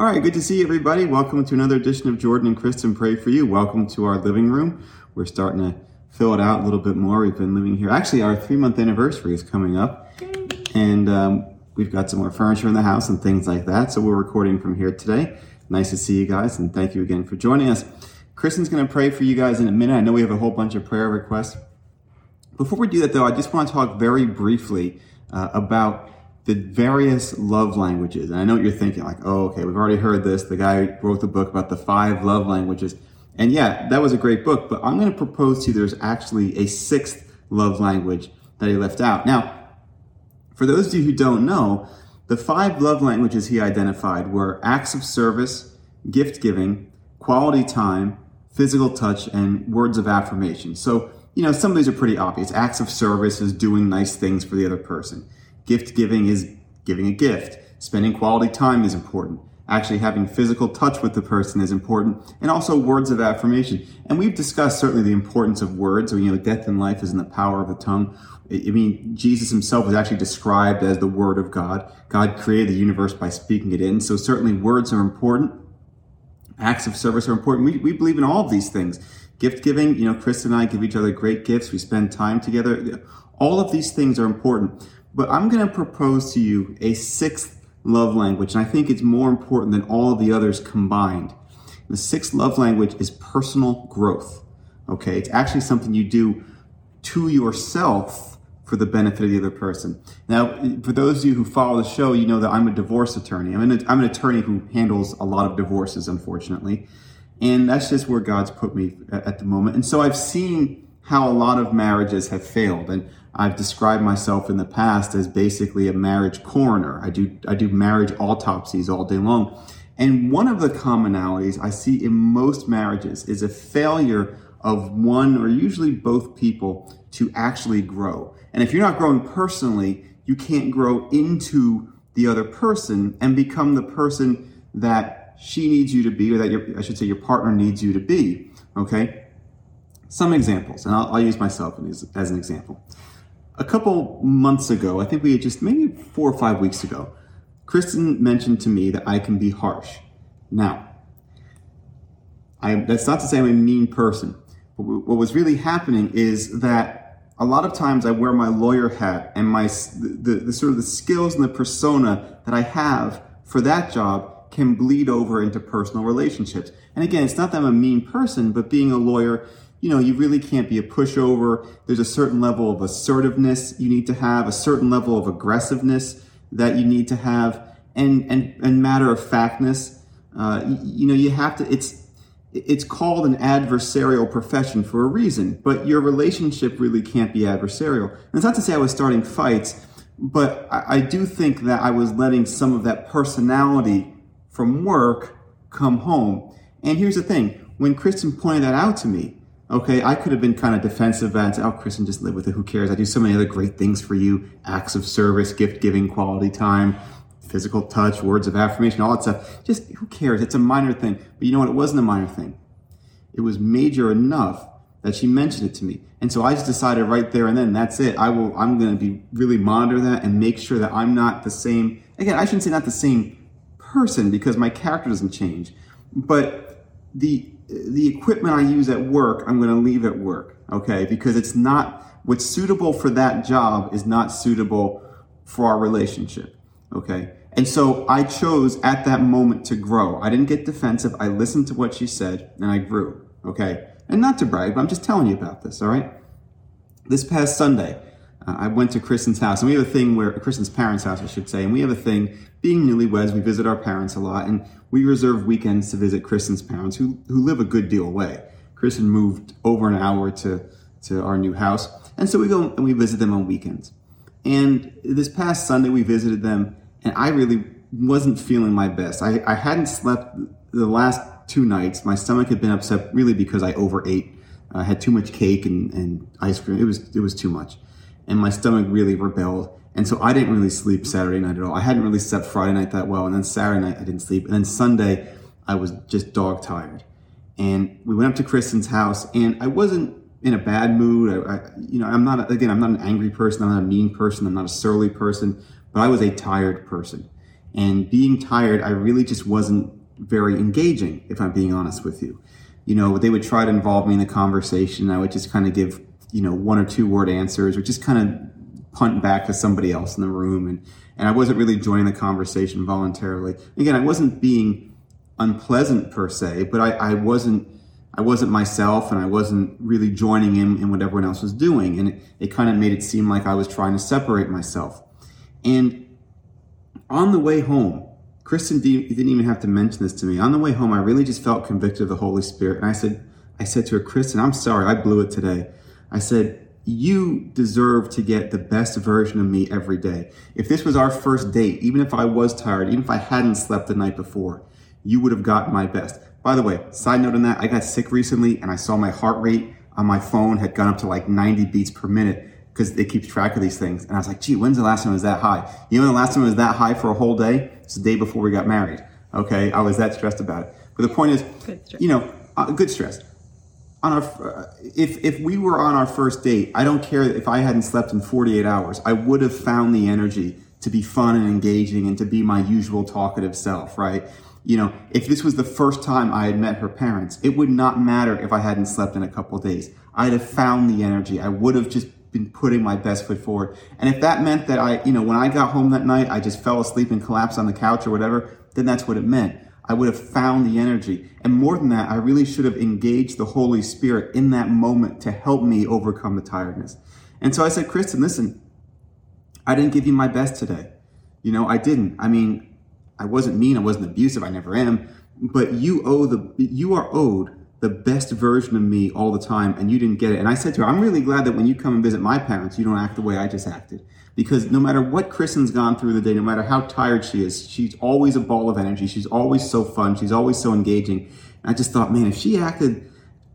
All right, good to see everybody. Welcome to another edition of Jordan and Kristen Pray for You. Welcome to our living room. We're starting to fill it out a little bit more. We've been living here. Actually, our three month anniversary is coming up, and um, we've got some more furniture in the house and things like that. So we're recording from here today. Nice to see you guys, and thank you again for joining us. Kristen's going to pray for you guys in a minute. I know we have a whole bunch of prayer requests. Before we do that, though, I just want to talk very briefly uh, about the various love languages. And I know what you're thinking, like, oh, okay, we've already heard this. The guy wrote the book about the five love languages. And yeah, that was a great book, but I'm going to propose to you there's actually a sixth love language that he left out. Now, for those of you who don't know, the five love languages he identified were acts of service, gift giving, quality time, physical touch, and words of affirmation. So, you know, some of these are pretty obvious. Acts of service is doing nice things for the other person. Gift giving is giving a gift. Spending quality time is important. Actually having physical touch with the person is important. And also words of affirmation. And we've discussed certainly the importance of words. You know, death and life is in the power of the tongue. I mean, Jesus himself was actually described as the Word of God. God created the universe by speaking it in. So certainly words are important. Acts of service are important. We, we believe in all of these things. Gift giving, you know, Chris and I give each other great gifts. We spend time together. All of these things are important. But I'm going to propose to you a sixth love language, and I think it's more important than all the others combined. The sixth love language is personal growth. Okay, it's actually something you do to yourself for the benefit of the other person. Now, for those of you who follow the show, you know that I'm a divorce attorney. I'm an, I'm an attorney who handles a lot of divorces, unfortunately. And that's just where God's put me at the moment. And so I've seen how a lot of marriages have failed. And I've described myself in the past as basically a marriage coroner. I do, I do marriage autopsies all day long. And one of the commonalities I see in most marriages is a failure of one or usually both people to actually grow. And if you're not growing personally, you can't grow into the other person and become the person that she needs you to be, or that your, I should say your partner needs you to be. Okay? Some examples, and I'll, I'll use myself as, as an example a couple months ago, I think we had just maybe four or five weeks ago, Kristen mentioned to me that I can be harsh. Now, I, that's not to say I'm a mean person. But what was really happening is that a lot of times I wear my lawyer hat and my the, the, the sort of the skills and the persona that I have for that job can bleed over into personal relationships. And again, it's not that I'm a mean person, but being a lawyer, you know, you really can't be a pushover. There's a certain level of assertiveness you need to have, a certain level of aggressiveness that you need to have, and and and matter of factness. Uh, you, you know, you have to. It's it's called an adversarial profession for a reason, but your relationship really can't be adversarial. And it's not to say I was starting fights, but I, I do think that I was letting some of that personality from work come home. And here's the thing: when Kristen pointed that out to me, Okay, I could have been kind of defensive and said, oh, Kristen, just live with it. Who cares? I do so many other great things for you acts of service, gift giving, quality time, physical touch, words of affirmation, all that stuff. Just who cares? It's a minor thing. But you know what? It wasn't a minor thing. It was major enough that she mentioned it to me. And so I just decided right there and then that's it. I will, I'm going to be really monitor that and make sure that I'm not the same. Again, I shouldn't say not the same person because my character doesn't change, but the the equipment I use at work, I'm going to leave at work, okay? Because it's not, what's suitable for that job is not suitable for our relationship, okay? And so I chose at that moment to grow. I didn't get defensive. I listened to what she said and I grew, okay? And not to brag, but I'm just telling you about this, all right? This past Sunday, uh, I went to Kristen's house, and we have a thing where Kristen's parents' house, I should say, and we have a thing. Being newlyweds, we visit our parents a lot, and we reserve weekends to visit Kristen's parents, who who live a good deal away. Kristen moved over an hour to to our new house, and so we go and we visit them on weekends. And this past Sunday, we visited them, and I really wasn't feeling my best. I, I hadn't slept the last two nights, my stomach had been upset really because I overate. I had too much cake and, and ice cream. It was it was too much, and my stomach really rebelled. And so I didn't really sleep Saturday night at all. I hadn't really slept Friday night that well, and then Saturday night I didn't sleep, and then Sunday I was just dog tired. And we went up to Kristen's house, and I wasn't in a bad mood. I, I, you know, I'm not again. I'm not an angry person. I'm not a mean person. I'm not a surly person. But I was a tired person, and being tired, I really just wasn't very engaging, if I'm being honest with you. You know, they would try to involve me in the conversation. I would just kind of give, you know, one or two word answers or just kind of punt back to somebody else in the room. And, and I wasn't really joining the conversation voluntarily. Again, I wasn't being unpleasant per se, but I, I wasn't, I wasn't myself and I wasn't really joining in in what everyone else was doing. And it, it kind of made it seem like I was trying to separate myself. And on the way home, Kristen didn't even have to mention this to me. On the way home, I really just felt convicted of the Holy Spirit. And I said, I said to her, Kristen, I'm sorry, I blew it today. I said, you deserve to get the best version of me every day. If this was our first date, even if I was tired, even if I hadn't slept the night before, you would have gotten my best. By the way, side note on that, I got sick recently and I saw my heart rate on my phone had gone up to like 90 beats per minute because it keeps track of these things. And I was like, gee, when's the last time it was that high? You know, the last time it was that high for a whole day? It's the day before we got married. Okay. I was that stressed about it. But the point is, you know, uh, good stress. On our, if, if we were on our first date, I don't care if I hadn't slept in 48 hours, I would have found the energy to be fun and engaging and to be my usual talkative self, right? You know, if this was the first time I had met her parents, it would not matter if I hadn't slept in a couple days. I'd have found the energy. I would have just been putting my best foot forward. And if that meant that I, you know, when I got home that night, I just fell asleep and collapsed on the couch or whatever, then that's what it meant. I would have found the energy. And more than that, I really should have engaged the Holy Spirit in that moment to help me overcome the tiredness. And so I said, Kristen, listen, I didn't give you my best today. You know, I didn't. I mean, I wasn't mean, I wasn't abusive, I never am. But you owe the, you are owed the best version of me all the time and you didn't get it. And I said to her, I'm really glad that when you come and visit my parents, you don't act the way I just acted. Because no matter what Kristen's gone through the day, no matter how tired she is, she's always a ball of energy. She's always so fun. She's always so engaging. And I just thought, man, if she acted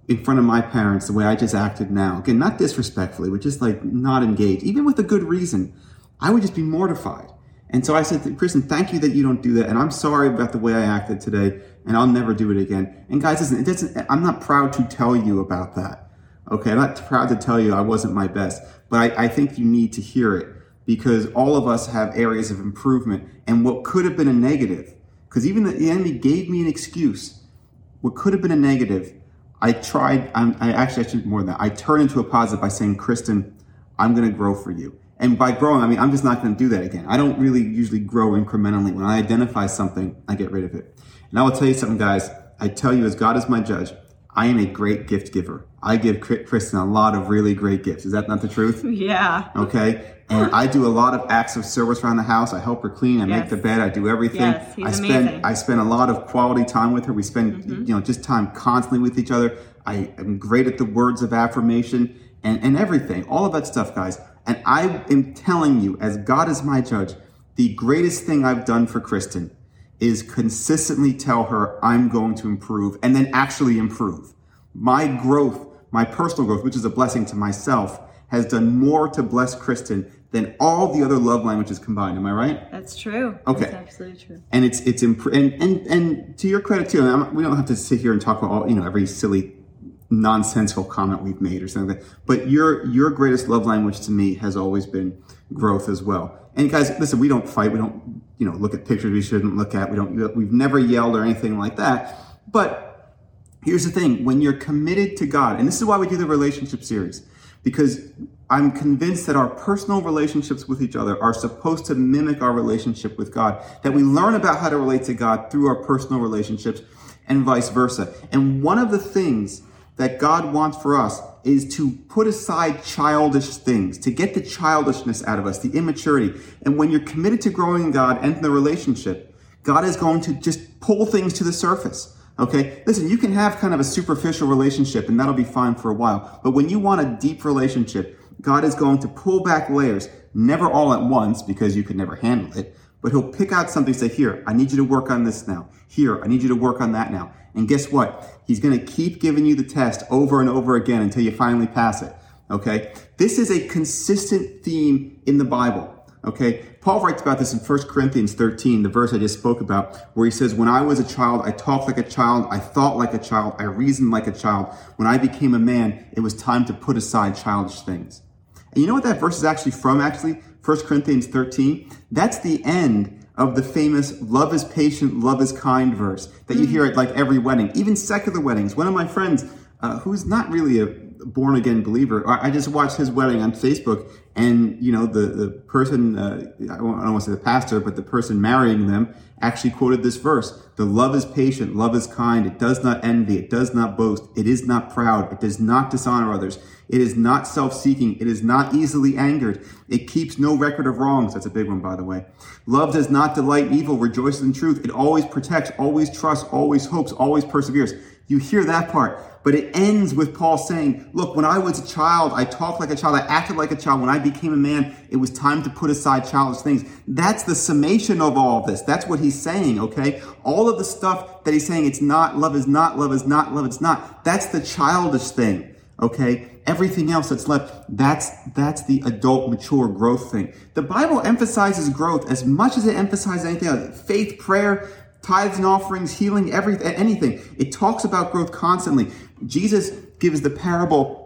in front of my parents the way I just acted now, again, not disrespectfully, but just like not engaged, even with a good reason, I would just be mortified. And so I said to Kristen, thank you that you don't do that. And I'm sorry about the way I acted today and I'll never do it again. And guys, listen, it doesn't, I'm not proud to tell you about that. Okay. I'm not proud to tell you I wasn't my best, but I, I think you need to hear it because all of us have areas of improvement and what could have been a negative, because even the enemy gave me an excuse. What could have been a negative, I tried, I'm, I actually, I should more than that. I turned into a positive by saying, Kristen, I'm going to grow for you. And by growing, I mean, I'm just not going to do that again. I don't really usually grow incrementally. When I identify something, I get rid of it. And I will tell you something, guys. I tell you, as God is my judge, I am a great gift giver. I give Kristen a lot of really great gifts. Is that not the truth? Yeah. Okay. And I do a lot of acts of service around the house. I help her clean. I yes. make the bed. I do everything. Yes, he's I spend amazing. I spend a lot of quality time with her. We spend mm-hmm. you know just time constantly with each other. I am great at the words of affirmation and, and everything. All of that stuff, guys. And I am telling you, as God is my judge, the greatest thing I've done for Kristen is consistently tell her I'm going to improve and then actually improve. My growth, my personal growth, which is a blessing to myself, has done more to bless Kristen than all the other love languages combined. Am I right? That's true. Okay. That's absolutely true. And it's it's imp- and and and to your credit too. we don't have to sit here and talk about all you know every silly nonsensical comment we've made or something. But your your greatest love language to me has always been growth as well. And guys, listen, we don't fight. We don't you know look at pictures we shouldn't look at. We don't. We've never yelled or anything like that. But here's the thing: when you're committed to God, and this is why we do the relationship series, because I'm convinced that our personal relationships with each other are supposed to mimic our relationship with God. That we learn about how to relate to God through our personal relationships and vice versa. And one of the things that God wants for us is to put aside childish things, to get the childishness out of us, the immaturity. And when you're committed to growing in God and in the relationship, God is going to just pull things to the surface. Okay? Listen, you can have kind of a superficial relationship and that'll be fine for a while. But when you want a deep relationship, God is going to pull back layers, never all at once because you could never handle it, but he'll pick out something say, here, I need you to work on this now. Here, I need you to work on that now. And guess what? He's going to keep giving you the test over and over again until you finally pass it. Okay. This is a consistent theme in the Bible. Okay. Paul writes about this in 1 Corinthians 13, the verse I just spoke about, where he says, When I was a child, I talked like a child, I thought like a child, I reasoned like a child. When I became a man, it was time to put aside childish things. And you know what that verse is actually from, actually? 1 Corinthians 13? That's the end of the famous love is patient, love is kind verse that you hear at like every wedding, even secular weddings. One of my friends, uh, who's not really a born again believer, I just watched his wedding on Facebook and, you know, the, the person, uh, I don't want to say the pastor, but the person marrying them actually quoted this verse. The love is patient, love is kind, it does not envy, it does not boast, it is not proud, it does not dishonor others, it is not self-seeking, it is not easily angered, it keeps no record of wrongs. That's a big one, by the way. Love does not delight in evil, rejoices in truth, it always protects, always trusts, always hopes, always perseveres. You hear that part. But it ends with Paul saying, look, when I was a child, I talked like a child, I acted like a child. When I became a man, it was time to put aside childish things. That's the summation of all this. That's what he's saying, okay? All of the stuff that he's saying, it's not, love is not, love is not, love it's not. That's the childish thing, okay? Everything else that's left, that's, that's the adult, mature growth thing. The Bible emphasizes growth as much as it emphasizes anything else. Faith, prayer, tithes and offerings, healing, everything, anything. It talks about growth constantly. Jesus gives the parable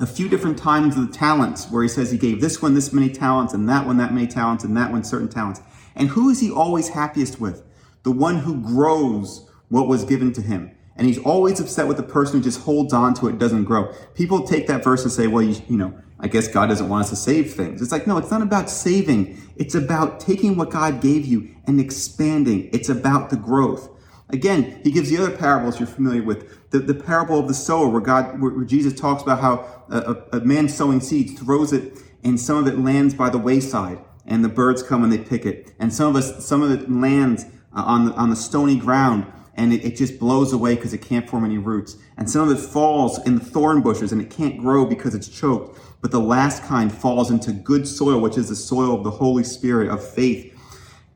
a few different times of the talents where he says he gave this one this many talents and that one that many talents and that one certain talents. And who is he always happiest with? The one who grows what was given to him. And he's always upset with the person who just holds on to it, doesn't grow. People take that verse and say, well, you, you know, I guess God doesn't want us to save things. It's like, no, it's not about saving. It's about taking what God gave you and expanding. It's about the growth. Again, he gives the other parables you're familiar with. The, the parable of the sower, where God, where, Jesus talks about how a, a, man sowing seeds throws it, and some of it lands by the wayside, and the birds come and they pick it. And some of us, some of it lands uh, on the, on the stony ground, and it, it just blows away because it can't form any roots. And some of it falls in the thorn bushes, and it can't grow because it's choked but the last kind falls into good soil, which is the soil of the Holy Spirit of faith,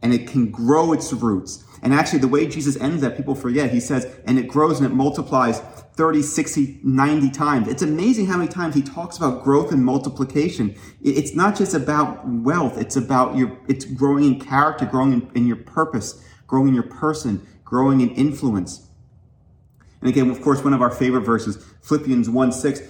and it can grow its roots. And actually, the way Jesus ends that, people forget. He says, and it grows and it multiplies 30, 60, 90 times. It's amazing how many times he talks about growth and multiplication. It's not just about wealth. It's about your, it's growing in character, growing in, in your purpose, growing in your person, growing in influence. And again, of course, one of our favorite verses, Philippians 1 6,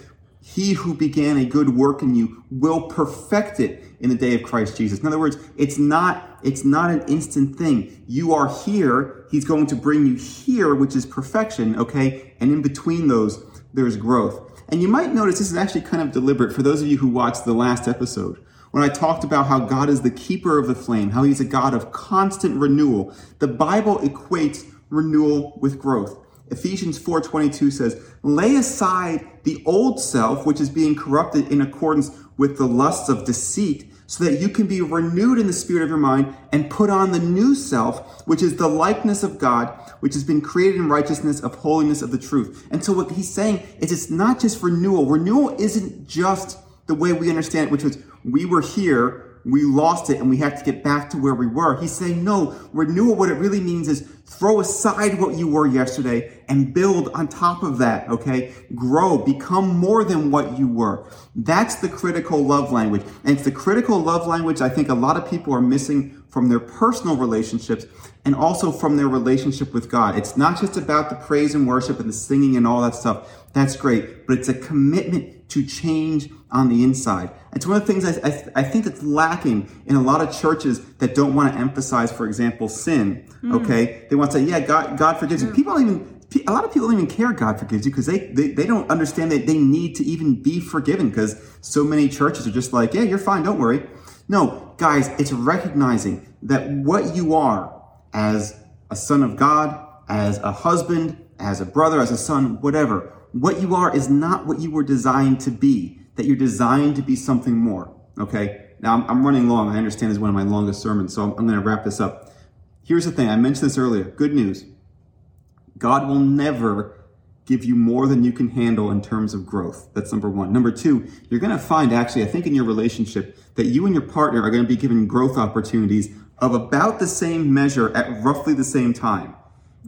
he who began a good work in you will perfect it in the day of Christ Jesus. In other words, it's not, it's not an instant thing. You are here. He's going to bring you here, which is perfection. Okay. And in between those, there's growth. And you might notice this is actually kind of deliberate for those of you who watched the last episode. When I talked about how God is the keeper of the flame, how he's a God of constant renewal, the Bible equates renewal with growth. Ephesians 4:22 says, "Lay aside the old self which is being corrupted in accordance with the lusts of deceit, so that you can be renewed in the spirit of your mind and put on the new self, which is the likeness of God, which has been created in righteousness of holiness of the truth." And so what he's saying is it's not just renewal. Renewal isn't just the way we understand it, which was we were here we lost it and we have to get back to where we were. He's saying, no, renewal, what it really means is throw aside what you were yesterday and build on top of that, okay? Grow, become more than what you were. That's the critical love language. And it's the critical love language I think a lot of people are missing from their personal relationships and also from their relationship with God. It's not just about the praise and worship and the singing and all that stuff. That's great, but it's a commitment to change on the inside. It's one of the things I, I, I, think that's lacking in a lot of churches that don't want to emphasize, for example, sin. Mm. Okay, they want to say, "Yeah, God, God forgives you." People don't even. A lot of people don't even care God forgives you because they, they they don't understand that they need to even be forgiven because so many churches are just like, "Yeah, you're fine, don't worry." No, guys, it's recognizing that what you are as a son of God, as a husband, as a brother, as a son, whatever what you are is not what you were designed to be, that you're designed to be something more. Okay? Now, I'm, I'm running long. I understand this is one of my longest sermons, so I'm, I'm going to wrap this up. Here's the thing I mentioned this earlier. Good news God will never give you more than you can handle in terms of growth. That's number one. Number two, you're going to find actually, I think in your relationship, that you and your partner are going to be given growth opportunities of about the same measure at roughly the same time.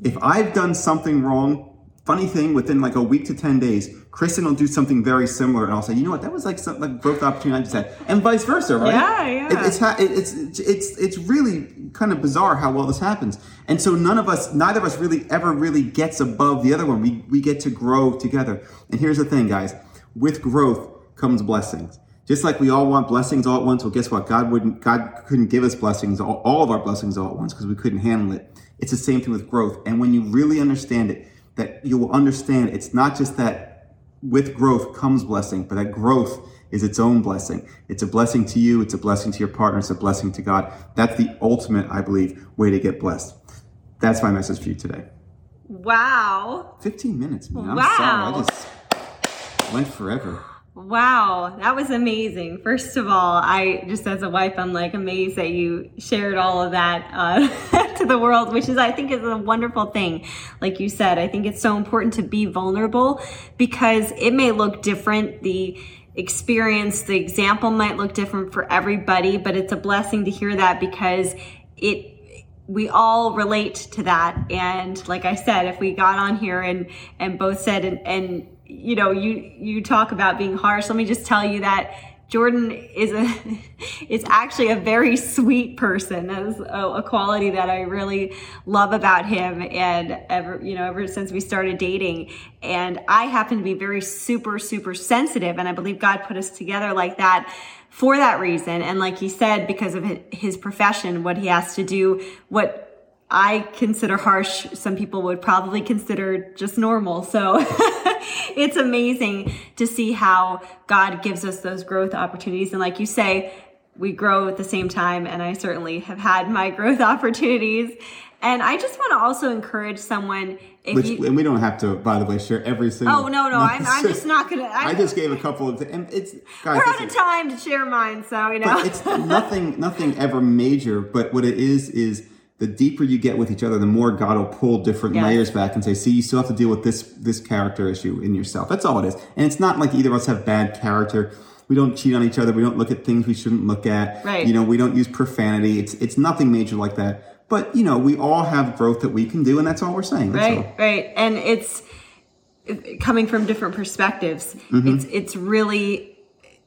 If I've done something wrong, funny thing, within like a week to 10 days, Kristen will do something very similar and I'll say, you know what, that was like some like growth opportunity I just had. And vice versa, right? Yeah, yeah. It, it's, ha- it, it's, it's, it's really kind of bizarre how well this happens. And so none of us, neither of us really ever really gets above the other one. We, we get to grow together. And here's the thing, guys. With growth comes blessings. Just like we all want blessings all at once, well, guess what? God wouldn't, God couldn't give us blessings, all, all of our blessings all at once because we couldn't handle it. It's the same thing with growth. And when you really understand it, that you will understand it's not just that with growth comes blessing, but that growth is its own blessing. It's a blessing to you, it's a blessing to your partner, it's a blessing to God. That's the ultimate, I believe, way to get blessed. That's my message for you today. Wow. 15 minutes, man. I'm Wow. sorry. I just went forever. Wow, that was amazing. First of all, I just as a wife, I'm like amazed that you shared all of that uh, to the world, which is, I think, is a wonderful thing. Like you said, I think it's so important to be vulnerable because it may look different. The experience, the example might look different for everybody, but it's a blessing to hear that because it we all relate to that and like i said if we got on here and and both said and and you know you you talk about being harsh. Let me just tell you that jordan is a is actually a very sweet person. That's a, a quality that i really love about him and ever you know ever since we started dating. And i happen to be very super super sensitive and i believe god put us together like that for that reason. And like he said, because of his profession, what he has to do, what I consider harsh, some people would probably consider just normal. So it's amazing to see how God gives us those growth opportunities. And like you say, we grow at the same time. And I certainly have had my growth opportunities. And I just want to also encourage someone. If Which, you, and we don't have to, by the way, share every single. oh no, no, I'm, I'm just not gonna. I, I just gave a couple of, and it's guys. we're out of time to share mine, so you know. but it's nothing, nothing ever major. But what it is is the deeper you get with each other, the more God will pull different Yes. layers back and say, "See, you still have to deal with this this character issue in yourself." That's all it is. And it's not like either of us have bad character. We don't cheat on each other. We don't look at things we shouldn't look at. Right. You know, we don't use profanity. It's it's nothing major like that. But you know, we all have growth that we can do, and that's all we're saying. That's all. right right and it's coming from different perspectives mm-hmm. it's it's really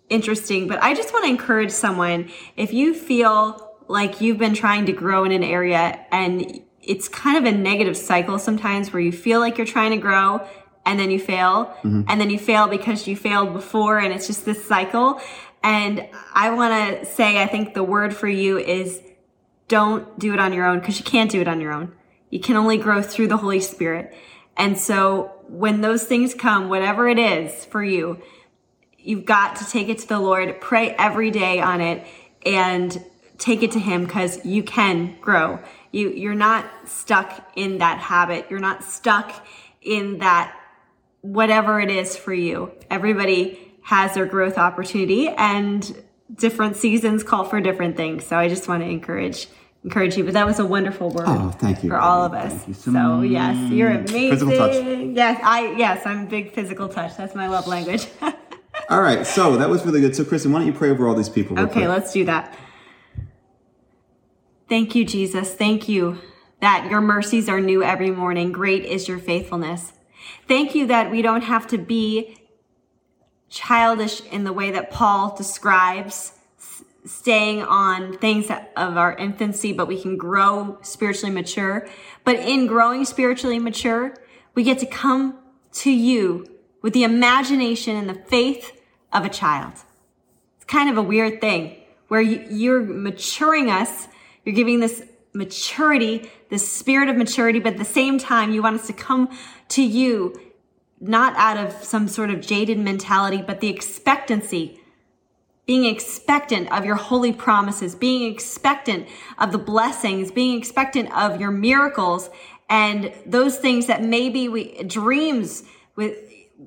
interesting but i just want to encourage someone if you feel like you've been trying to grow in an area and it's kind of a negative cycle sometimes where you feel like you're trying to grow and then you fail. Mm-hmm. And then you fail because you failed before and it's just this cycle. And i want to say i think the word for you is don't do it on your own because you can't do it on your own. You can only grow through the Holy Spirit. And so when those things come, whatever it is for you, you've got to take it to the Lord, pray every day on it. And take it to him because you can grow. You, you're not stuck in that habit. You're not stuck in that whatever it is for you. Everybody has their growth opportunity and different seasons call for different things. So I just want to encourage encourage you. But that was a wonderful word Oh, thank you, for all of us. Thank you so so yes, you're amazing. Physical touch. Yes, I yes, I'm a big physical touch. That's my love language. All right, so that was really good. So, Kristen, why don't you pray over all these people? Okay, quick? let's do that. Thank you, Jesus. Thank you that your mercies are new every morning. Great is your faithfulness. Thank you that we don't have to be childish in the way that Paul describes staying on things of our infancy, but we can grow spiritually mature. But in growing spiritually mature, we get to come to you with the imagination and the faith of a child. It's kind of a weird thing where you're maturing us. You're giving this maturity, this spirit of maturity, but at the same time, you want us to come to you not out of some sort of jaded mentality, but the expectancy, being expectant of your holy promises, being expectant of the blessings, being expectant of your miracles and those things that maybe we dreams with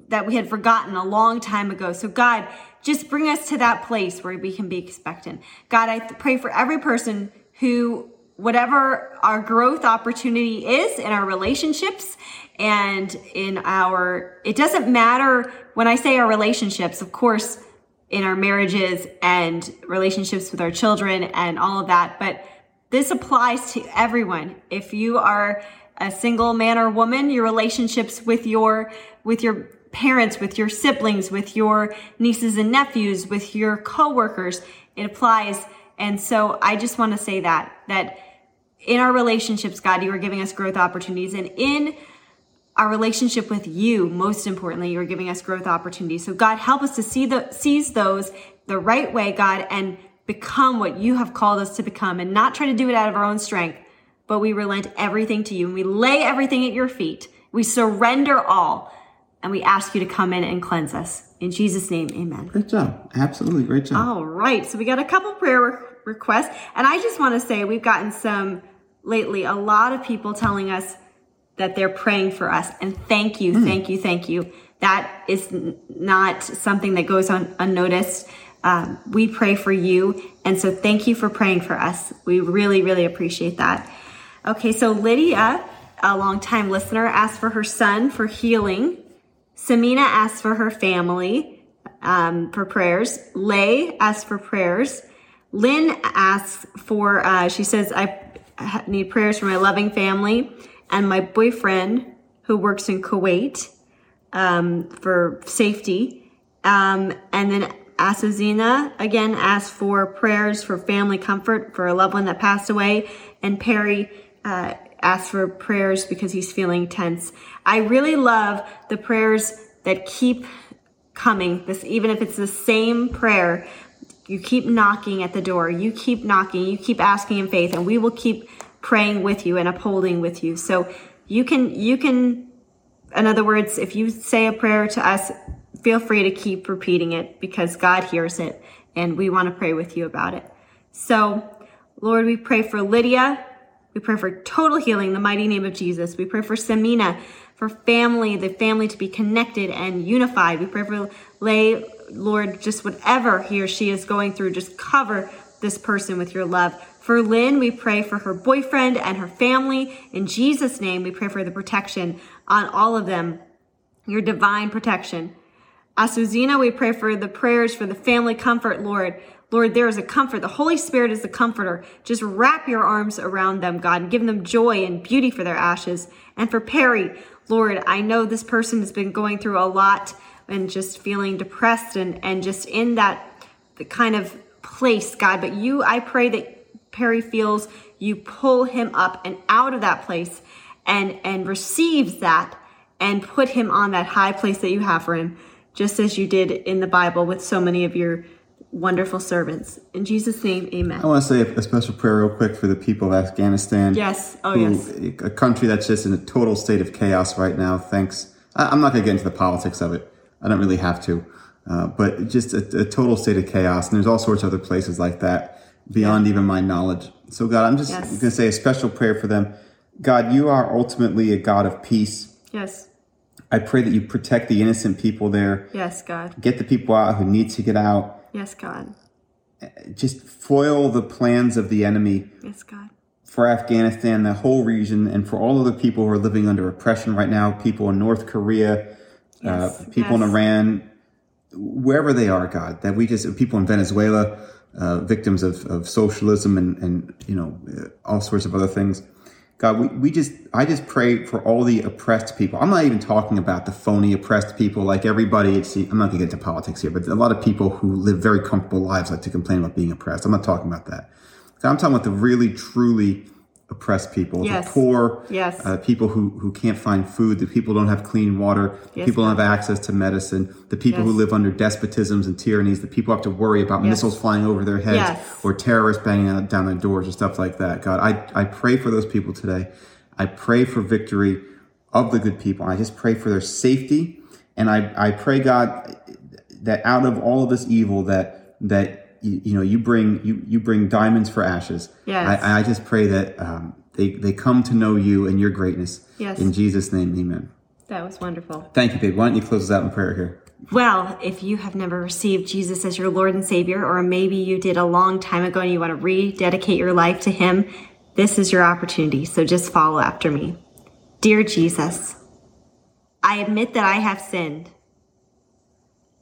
that we had forgotten a long time ago. So God, just bring us to that place where we can be expectant. God, I pray for every person who whatever our growth opportunity is in our relationships and in our it doesn't matter when I say our relationships, of course, in our marriages and relationships with our children and all of that, but this applies to everyone. If you are a single man or woman, your relationships with your, with your parents, with your siblings, with your nieces and nephews, with your coworkers, it applies. And so I just want to say that, that in our relationships, God, you are giving us growth opportunities and in our relationship with you, most importantly, you're giving us growth opportunities. So God, help us to see the, seize those the right way, God, and become what you have called us to become and not try to do it out of our own strength, but we relent everything to you and we lay everything at your feet. We surrender all and we ask you to come in and cleanse us. In Jesus' name, amen. Great job. Absolutely great job. All right. So we got a couple prayer re- requests. And I just want to say we've gotten some lately, a lot of people telling us that they're praying for us. And thank you, mm. thank you, thank you. That is not something that goes on unnoticed. Um, we pray for you. And so thank you for praying for us. We really, really appreciate that. Okay, so Lydia, a longtime listener, asked for her son for healing. Samina asked for her family um, for prayers. Lay asked for prayers. Lynn asks for, uh, she says, I need prayers for my loving family and my boyfriend who works in Kuwait um, for safety. Um, and then Asazina again asks for prayers for family comfort for a loved one that passed away. And Perry uh, asked for prayers because he's feeling tense. I really love the prayers that keep coming. This, even if it's the same prayer, you keep knocking at the door. You keep knocking. You keep asking in faith, and we will keep praying with you and upholding with you. So you can, you can, in other words, if you say a prayer to us, feel free to keep repeating it because God hears it and we want to pray with you about it. So, Lord, we pray for Lydia. We pray for total healing in the mighty name of Jesus. We pray for Samina, for family, the family to be connected and unified. We pray for Lay, Lord, just whatever he or she is going through, just cover this person with your love. For Lynn, we pray for her boyfriend and her family. In Jesus' name, we pray for the protection on all of them, your divine protection. Asuzina, we pray for the prayers for the family comfort, Lord. Lord, there is a comfort. The Holy Spirit is the comforter. Just wrap your arms around them, God, and give them joy and beauty for their ashes. And for Perry, Lord, I know this person has been going through a lot and just feeling depressed and, and just in that kind of place, God. But you, I pray that Perry feels you pull him up and out of that place and, and receives that and put him on that high place that you have for him, just as you did in the Bible with so many of your wonderful servants. In Jesus' name, amen. I want to say a special prayer real quick for the people of Afghanistan. Yes. Oh, who, yes. A country that's just in a total state of chaos right now. Thanks. I'm not going to get into the politics of it. I don't really have to. Uh, but just a, a, total state of chaos. And there's all sorts of other places like that beyond yeah. even my knowledge. So, God, I'm just yes. going to say a special prayer for them. God, you are ultimately a God of peace. Yes. I pray that you protect the innocent people there. Yes, God. Get the people out who need to get out. Yes, God. Just foil the plans of the enemy. Yes, God. For Afghanistan, the whole region, and for all of the people who are living under oppression right now, people in North Korea, yes. uh, people yes. in Iran, wherever they are, God, that we just, people in Venezuela, uh, victims of, of socialism and, and, you know, all sorts of other things. God, we, we just, I just pray for all the oppressed people. I'm not even talking about the phony oppressed people like everybody. I'm not going to get into politics here, but a lot of people who live very comfortable lives like to complain about being oppressed. I'm not talking about that. God, I'm talking about the really, truly oppressed people, yes. the poor, yes. uh, people who, who can't find food, the people don't have clean water, yes, people don't have access to medicine, the people who live under despotisms and tyrannies, the people have to worry about missiles flying over their heads or terrorists banging down their doors or stuff like that. God, I, I pray for those people today. I pray for victory of the good people. I just pray for their safety. And I, I pray, God, that out of all of this evil that, that you, you, know you bring you you bring diamonds for ashes. Yes. I, I just pray that um, they they come to know you and your greatness. Yes. In Jesus' name, Amen. That was wonderful. Thank you, babe. Why don't you close us out in prayer here? Well, if you have never received Jesus as your Lord and Savior, or maybe you did a long time ago and you want to rededicate your life to Him, this is your opportunity. So just follow after me. Dear Jesus, I admit that I have sinned.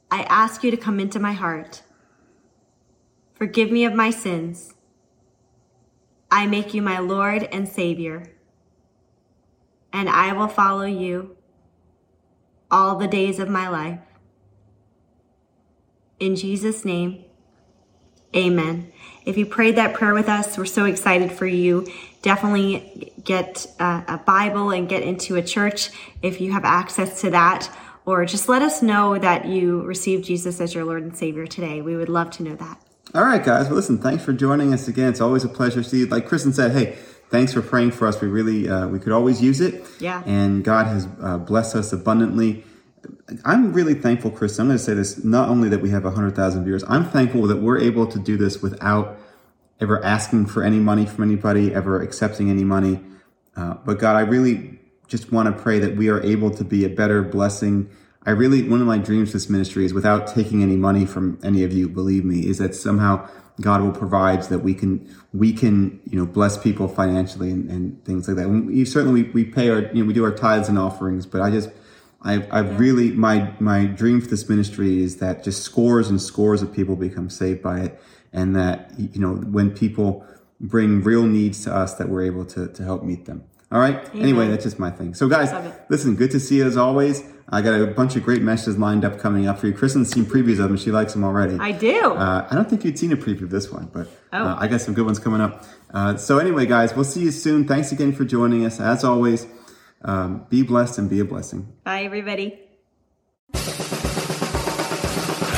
I ask you to come into my heart Forgive me of my sins. I make you my Lord and Savior, and I will follow you all the days of my life. In Jesus' name, amen. If you prayed that prayer with us, we're so excited for you. Definitely get uh, a Bible and get into a church if you have access to that, or just let us know that you received Jesus as your Lord and Savior today. We would love to know that. All right, guys. Well, listen, thanks for joining us again. It's always a pleasure to see you. Like Kristen said, hey, thanks for praying for us. We really, uh, we could always use it. Yeah. And God has uh, blessed us abundantly. I'm really thankful, Chris. I'm going to say this not only that we have 100,000 viewers, I'm thankful that we're able to do this without ever asking for any money from anybody, ever accepting any money. Uh, but God, I really just want to pray that we are able to be a better blessing. I really, one of my dreams for this ministry is without taking any money from any of you, believe me, is that somehow God will provide so that we can, we can, you know, bless people financially and, and things like that. we, certainly we, we pay our, you know, we do our tithes and offerings, but I just, I've, I've really my my dream for this ministry is that just scores and scores of people become saved by it, and that you know when people bring real needs to us, that we're able to to help meet them. All right. Amen. Anyway, that's just my thing. So, guys, listen. Good to see you as always. I got a bunch of great messages lined up coming up for you. Kristen's seen previews of them. She likes them already. I do. Uh, I don't think you'd seen a preview of this one, but oh. uh, I got some good ones coming up. Uh, so anyway, guys, we'll see you soon. Thanks again for joining us. As always, um, be blessed and be a blessing. Bye, everybody.